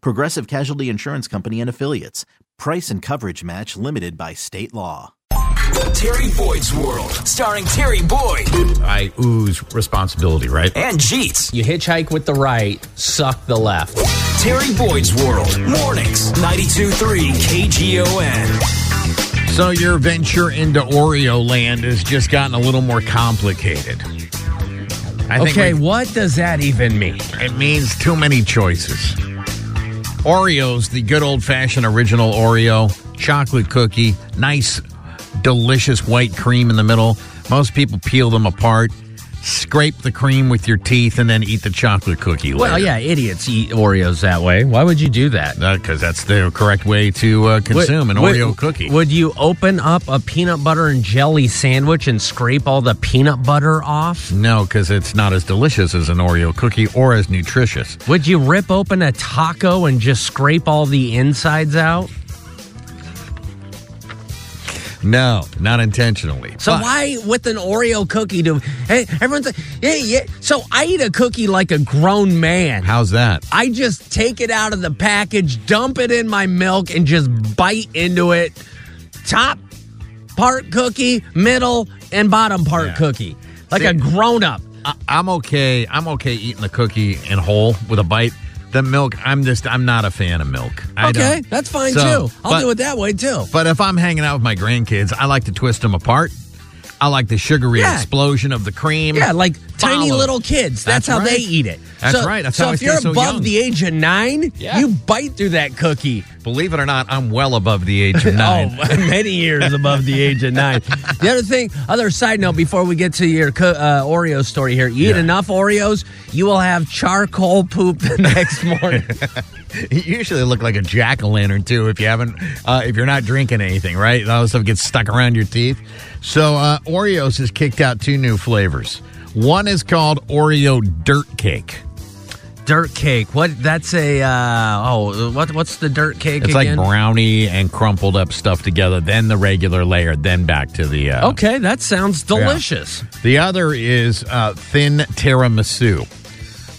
Progressive Casualty Insurance Company and Affiliates. Price and coverage match limited by state law. Terry Boyd's World, starring Terry Boyd I ooze responsibility, right? and Jeets. You hitchhike with the right, suck the left. Terry Boyd's World, mornings, 92.3 KGON. So your venture into Oreo land has just gotten a little more complicated. I think Okay, we- what does that even mean? it means too many choices. Oreos, the good old fashioned original Oreo, chocolate cookie, nice, delicious white cream in the middle. Most people peel them apart, scrape the cream with your teeth, and then eat the chocolate cookie later. Well, yeah, idiots eat Oreos that way. Why would you do that? Because that's the correct way to uh, consume an Oreo would- cookie. Would you open up a peanut butter and jelly sandwich and scrape all the peanut butter off? No, because it's not as delicious as an Oreo cookie or as nutritious. Would you rip open a taco and just scrape all the insides out? No, not intentionally. So But- why with an Oreo cookie do hey everyone's like, hey yeah so I eat a cookie like a grown man. How's that? I just take it out of the package, dump it in my milk, and just bite into it. Top part cookie, middle, and bottom part Yeah. cookie. Like See- a grown up. I, I'm okay. I'm okay eating the cookie in whole with a bite. The milk, I'm just, I'm not a fan of milk. I Okay, don't. that's fine So, too. I'll but- do it that way too. But if I'm hanging out with my grandkids, I like to twist them apart. I like the sugary Yeah. explosion of the cream. Yeah, like tiny Follow. little kids. That's, That's how they eat it. That's so, right. That's so if you're above the age of nine, Yeah. you bite through that cookie. Believe it or not, I'm well above the age of nine. Oh, many years above the age of nine. The other thing, other side note, before we get to your co- uh, Oreo story here, you eat Yeah. enough Oreos, you will have charcoal poop the next morning. You usually look like a jack o' lantern too if you haven't, uh, if you're not drinking anything, right? All that stuff gets stuck around your teeth. So uh, Oreos has kicked out two new flavors. One is called Oreo Dirt Cake. dirt cake. What? That's a uh, oh. What? What's the dirt cake It's again? like brownie and crumpled up stuff together, then the regular layer, then back to the. Uh, Okay, that sounds delicious. The other is uh, thin tiramisu.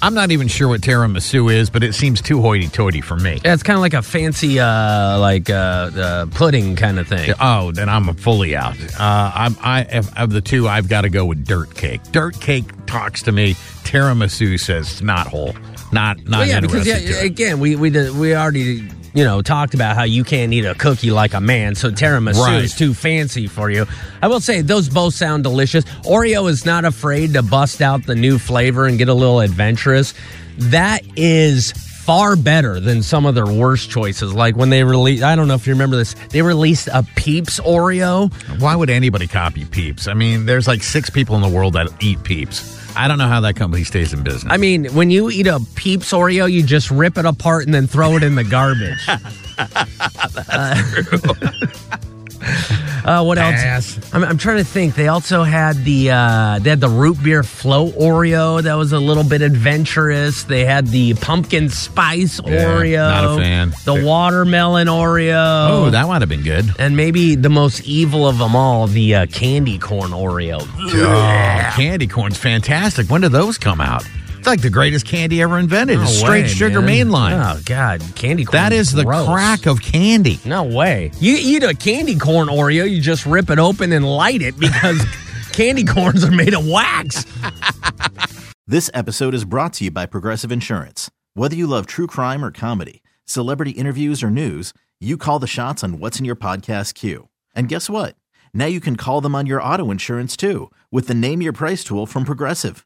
I'm not even sure what tiramisu is, but it seems too hoity-toity for me. Yeah, it's kind of like a fancy, uh, like uh, uh, pudding kind of thing. Oh, then I'm fully out. Uh, I'm, I of, the two, I've got to go with dirt cake. Dirt cake talks to me. Tiramisu says not whole, not not Well, yeah, because yeah, again, we we did, we already you know talked about how you can't eat a cookie like a man, so tiramisu Right. is too fancy for you. I will say those both sound delicious. Oreo is not afraid to bust out the new flavor and get a little adventurous. That is far better than some of their worst choices. Like when they released, I don't know if you remember this, they released a Peeps Oreo. Why would anybody copy Peeps? I mean, there's like six people in the world that eat Peeps. I don't know how that company stays in business. I mean, when you eat a Peeps Oreo, you just rip it apart and then throw it in the garbage. Uh, what else? I'm, I'm trying to think. They also had the uh, they had the root beer float Oreo that was a little bit adventurous. They had the pumpkin spice Yeah, Oreo. not a fan. The watermelon Oreo. oh, that might have been good. and maybe the most evil of them all, the uh, candy corn Oreo. Oh, candy corn's fantastic. When did those come out? It's like the greatest candy ever invented. No it's straight way, sugar man. mainline. Oh God, candy corn. that is the gross. crack of candy. No way. You eat a candy corn Oreo, you just rip it open and light it because candy corns are made of wax. This episode is brought to you by Progressive Insurance. Whether you love true crime or comedy, celebrity interviews or news, you call the shots on what's in your podcast queue. And guess what? Now you can call them on your auto insurance too with the Name Your Price tool from Progressive.